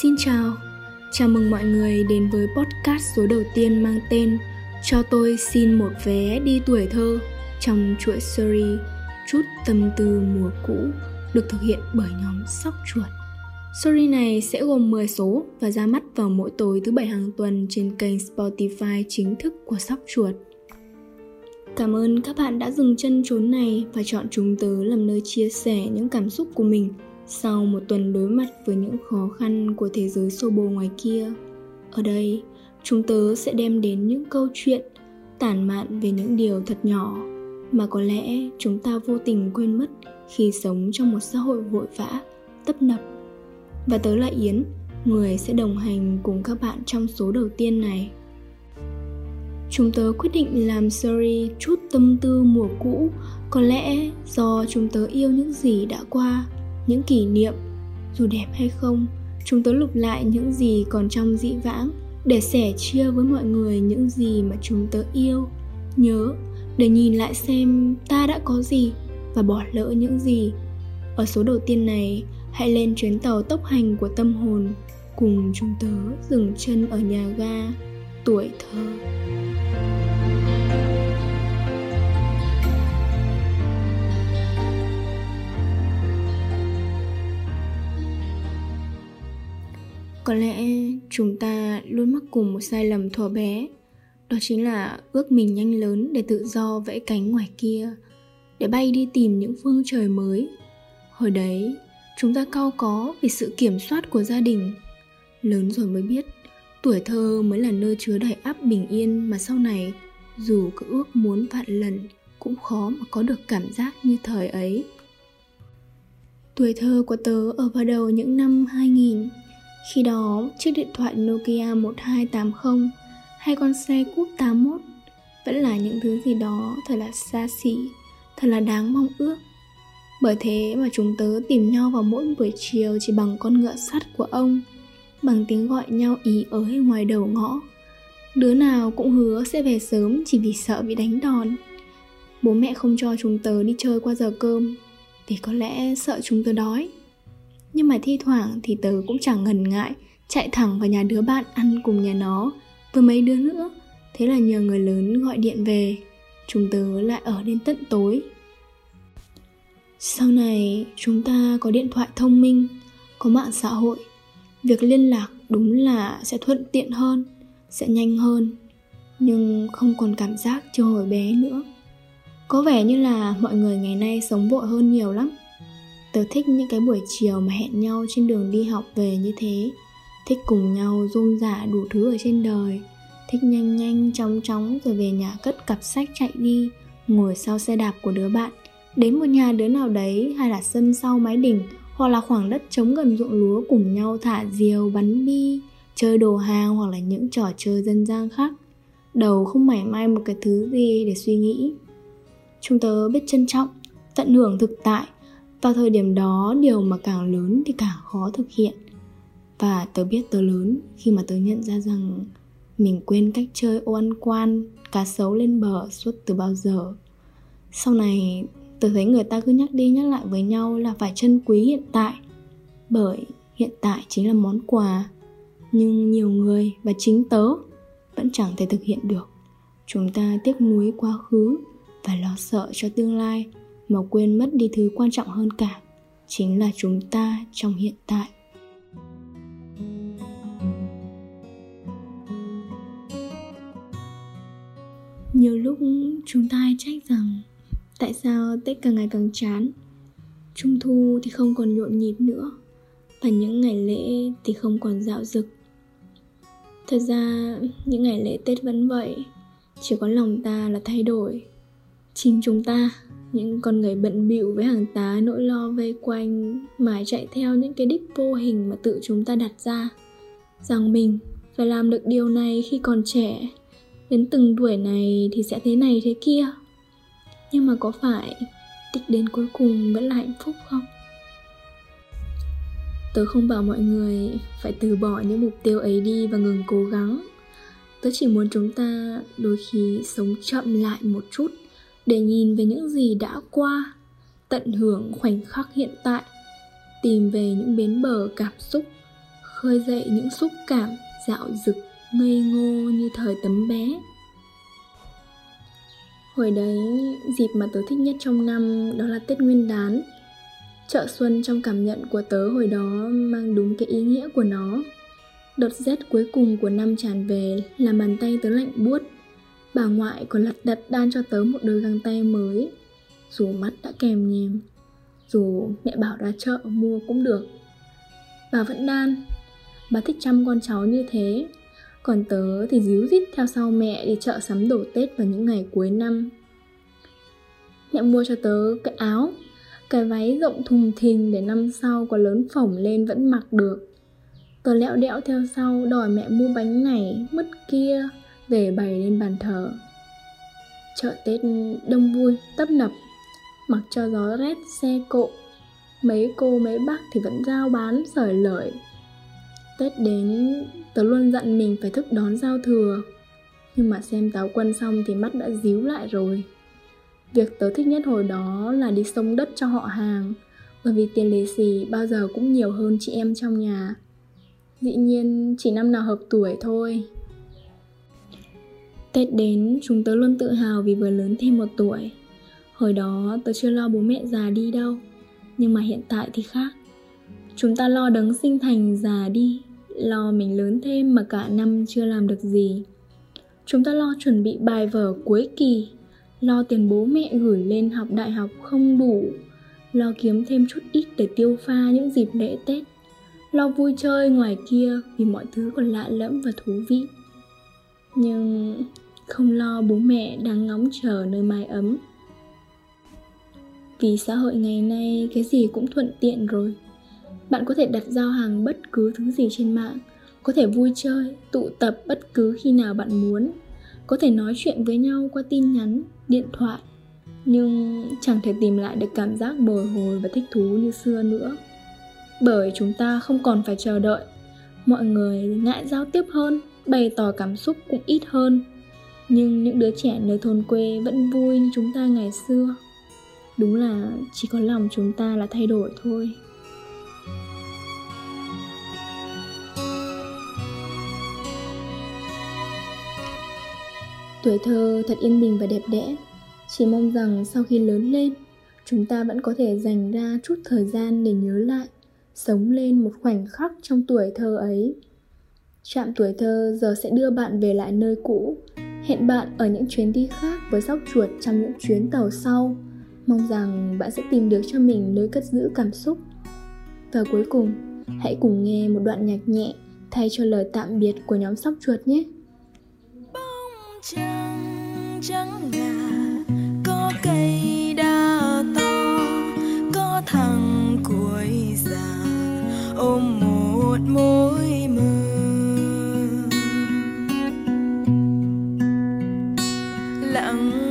Xin chào, chào mừng mọi người đến với podcast số đầu tiên mang tên Cho tôi xin một vé đi tuổi thơ trong chuỗi series Chút tâm tư mùa cũ được thực hiện bởi nhóm Sóc Chuột. Series này sẽ gồm 10 số và ra mắt vào mỗi tối thứ bảy hàng tuần trên kênh Spotify chính thức của Sóc Chuột. Cảm ơn các bạn đã dừng chân chốn này và chọn chúng tớ làm nơi chia sẻ những cảm xúc của mình sau một tuần đối mặt với những khó khăn của thế giới xô bồ ngoài kia, ở đây, chúng tớ sẽ đem đến những câu chuyện tản mạn về những điều thật nhỏ mà có lẽ chúng ta vô tình quên mất khi sống trong một xã hội vội vã, tấp nập. Và tớ là yến, người sẽ đồng hành cùng các bạn trong số đầu tiên này. Chúng tớ quyết định làm series chút tâm tư mùa cũ, có lẽ do chúng tớ yêu những gì đã qua những kỷ niệm, dù đẹp hay không, chúng tớ lục lại những gì còn trong dị vãng để sẻ chia với mọi người những gì mà chúng tớ yêu. Nhớ để nhìn lại xem ta đã có gì và bỏ lỡ những gì. Ở số đầu tiên này, hãy lên chuyến tàu tốc hành của tâm hồn cùng chúng tớ dừng chân ở nhà ga tuổi thơ. Có lẽ chúng ta luôn mắc cùng một sai lầm thuở bé. Đó chính là ước mình nhanh lớn để tự do vẫy cánh ngoài kia, để bay đi tìm những phương trời mới. Hồi đấy, chúng ta cao có vì sự kiểm soát của gia đình. Lớn rồi mới biết, tuổi thơ mới là nơi chứa đầy áp bình yên mà sau này, dù cứ ước muốn vạn lần, cũng khó mà có được cảm giác như thời ấy. Tuổi thơ của tớ ở vào đầu những năm 2000 khi đó, chiếc điện thoại Nokia 1280 hay con xe Cúp 81 vẫn là những thứ gì đó thật là xa xỉ, thật là đáng mong ước. Bởi thế mà chúng tớ tìm nhau vào mỗi buổi chiều chỉ bằng con ngựa sắt của ông, bằng tiếng gọi nhau ý ở ngoài đầu ngõ. Đứa nào cũng hứa sẽ về sớm chỉ vì sợ bị đánh đòn. Bố mẹ không cho chúng tớ đi chơi qua giờ cơm, vì có lẽ sợ chúng tớ đói nhưng mà thi thoảng thì tớ cũng chẳng ngần ngại chạy thẳng vào nhà đứa bạn ăn cùng nhà nó, với mấy đứa nữa. Thế là nhờ người lớn gọi điện về, chúng tớ lại ở đến tận tối. Sau này, chúng ta có điện thoại thông minh, có mạng xã hội. Việc liên lạc đúng là sẽ thuận tiện hơn, sẽ nhanh hơn, nhưng không còn cảm giác như hồi bé nữa. Có vẻ như là mọi người ngày nay sống vội hơn nhiều lắm. Tớ thích những cái buổi chiều mà hẹn nhau trên đường đi học về như thế. Thích cùng nhau rôm rả đủ thứ ở trên đời. Thích nhanh nhanh chóng chóng rồi về nhà cất cặp sách chạy đi Ngồi sau xe đạp của đứa bạn. Đến một nhà đứa nào đấy hay là sân sau mái đỉnh Hoặc là khoảng đất trống gần ruộng lúa cùng nhau thả diều bắn bi Chơi đồ hàng hoặc là những trò chơi dân gian khác. Đầu không mảy may một cái thứ gì để suy nghĩ. Chúng tớ biết trân trọng, tận hưởng thực tại vào thời điểm đó, điều mà càng lớn thì càng khó thực hiện. Và tớ biết tớ lớn khi mà tớ nhận ra rằng mình quên cách chơi ô ăn quan, cá sấu lên bờ suốt từ bao giờ. Sau này, tớ thấy người ta cứ nhắc đi nhắc lại với nhau là phải trân quý hiện tại, bởi hiện tại chính là món quà. Nhưng nhiều người và chính tớ vẫn chẳng thể thực hiện được. Chúng ta tiếc nuối quá khứ và lo sợ cho tương lai mà quên mất đi thứ quan trọng hơn cả, chính là chúng ta trong hiện tại. Nhiều lúc chúng ta hay trách rằng, tại sao tết càng ngày càng chán, trung thu thì không còn nhộn nhịp nữa, và những ngày lễ thì không còn dạo dực. Thật ra, những ngày lễ tết vẫn vậy, chỉ có lòng ta là thay đổi, chính chúng ta những con người bận bịu với hàng tá nỗi lo vây quanh mãi chạy theo những cái đích vô hình mà tự chúng ta đặt ra. Rằng mình phải làm được điều này khi còn trẻ, đến từng tuổi này thì sẽ thế này thế kia. Nhưng mà có phải đích đến cuối cùng vẫn là hạnh phúc không? Tớ không bảo mọi người phải từ bỏ những mục tiêu ấy đi và ngừng cố gắng. Tớ chỉ muốn chúng ta đôi khi sống chậm lại một chút để nhìn về những gì đã qua, tận hưởng khoảnh khắc hiện tại, tìm về những bến bờ cảm xúc, khơi dậy những xúc cảm dạo dực ngây ngô như thời tấm bé. Hồi đấy, dịp mà tớ thích nhất trong năm đó là tết nguyên đán. Chợ xuân trong cảm nhận của tớ hồi đó mang đúng cái ý nghĩa của nó. Đợt rét cuối cùng của năm tràn về làm bàn tay tớ lạnh buốt bà ngoại còn lật đật đan cho tớ một đôi găng tay mới. Dù mắt đã kèm nhèm, dù mẹ bảo ra chợ mua cũng được. Bà vẫn đan. Bà thích chăm con cháu như thế. Còn tớ thì díu dít theo sau mẹ đi chợ sắm đồ tết vào những ngày cuối năm. Mẹ mua cho tớ cái áo, cái váy rộng thùng thình để năm sau có lớn phỏng lên vẫn mặc được. Tớ lẹo đẽo theo sau đòi mẹ mua bánh này mất kia về bày lên bàn thờ. Chợ tết đông vui, tấp nập, mặc cho gió rét xe cộ. Mấy cô, mấy bác thì vẫn giao bán, sởi lợi tết đến, tớ luôn dặn mình phải thức đón giao thừa. Nhưng mà xem táo quân xong thì mắt đã díu lại rồi. Việc tớ thích nhất hồi đó là đi sông đất cho họ hàng, bởi vì tiền lì xì bao giờ cũng nhiều hơn chị em trong nhà. Dĩ nhiên, chỉ năm nào hợp tuổi thôi tết đến, chúng tớ luôn tự hào vì vừa lớn thêm một tuổi. Hồi đó, tớ chưa lo bố mẹ già đi đâu, nhưng mà hiện tại thì khác. Chúng ta lo đấng sinh thành già đi, lo mình lớn thêm mà cả năm chưa làm được gì. Chúng ta lo chuẩn bị bài vở cuối kỳ, lo tiền bố mẹ gửi lên học đại học không đủ, lo kiếm thêm chút ít để tiêu pha những dịp lễ tết, lo vui chơi ngoài kia vì mọi thứ còn lạ lẫm và thú vị. Nhưng không lo bố mẹ đang ngóng chờ nơi mái ấm. Vì xã hội ngày nay cái gì cũng thuận tiện rồi. Bạn có thể đặt giao hàng bất cứ thứ gì trên mạng, có thể vui chơi, tụ tập bất cứ khi nào bạn muốn, có thể nói chuyện với nhau qua tin nhắn, điện thoại, nhưng chẳng thể tìm lại được cảm giác bồi hồi và thích thú như xưa nữa. Bởi chúng ta không còn phải chờ đợi, mọi người ngại giao tiếp hơn, bày tỏ cảm xúc cũng ít hơn nhưng những đứa trẻ nơi thôn quê vẫn vui như chúng ta ngày xưa. Đúng là chỉ có lòng chúng ta là thay đổi thôi. Tuổi thơ thật yên bình và đẹp đẽ. Chỉ mong rằng sau khi lớn lên, chúng ta vẫn có thể dành ra chút thời gian để nhớ lại, sống lên một khoảnh khắc trong tuổi thơ ấy. Trạm tuổi thơ giờ sẽ đưa bạn về lại nơi cũ hẹn bạn ở những chuyến đi khác với sóc chuột trong những chuyến tàu sau. Mong rằng bạn sẽ tìm được cho mình nơi cất giữ cảm xúc. Và cuối cùng, hãy cùng nghe một đoạn nhạc nhẹ thay cho lời tạm biệt của nhóm sóc chuột nhé. Bóng trắng trắng ngà có cây đa to, có thằng cuối già ôm một mối mơ. 冷。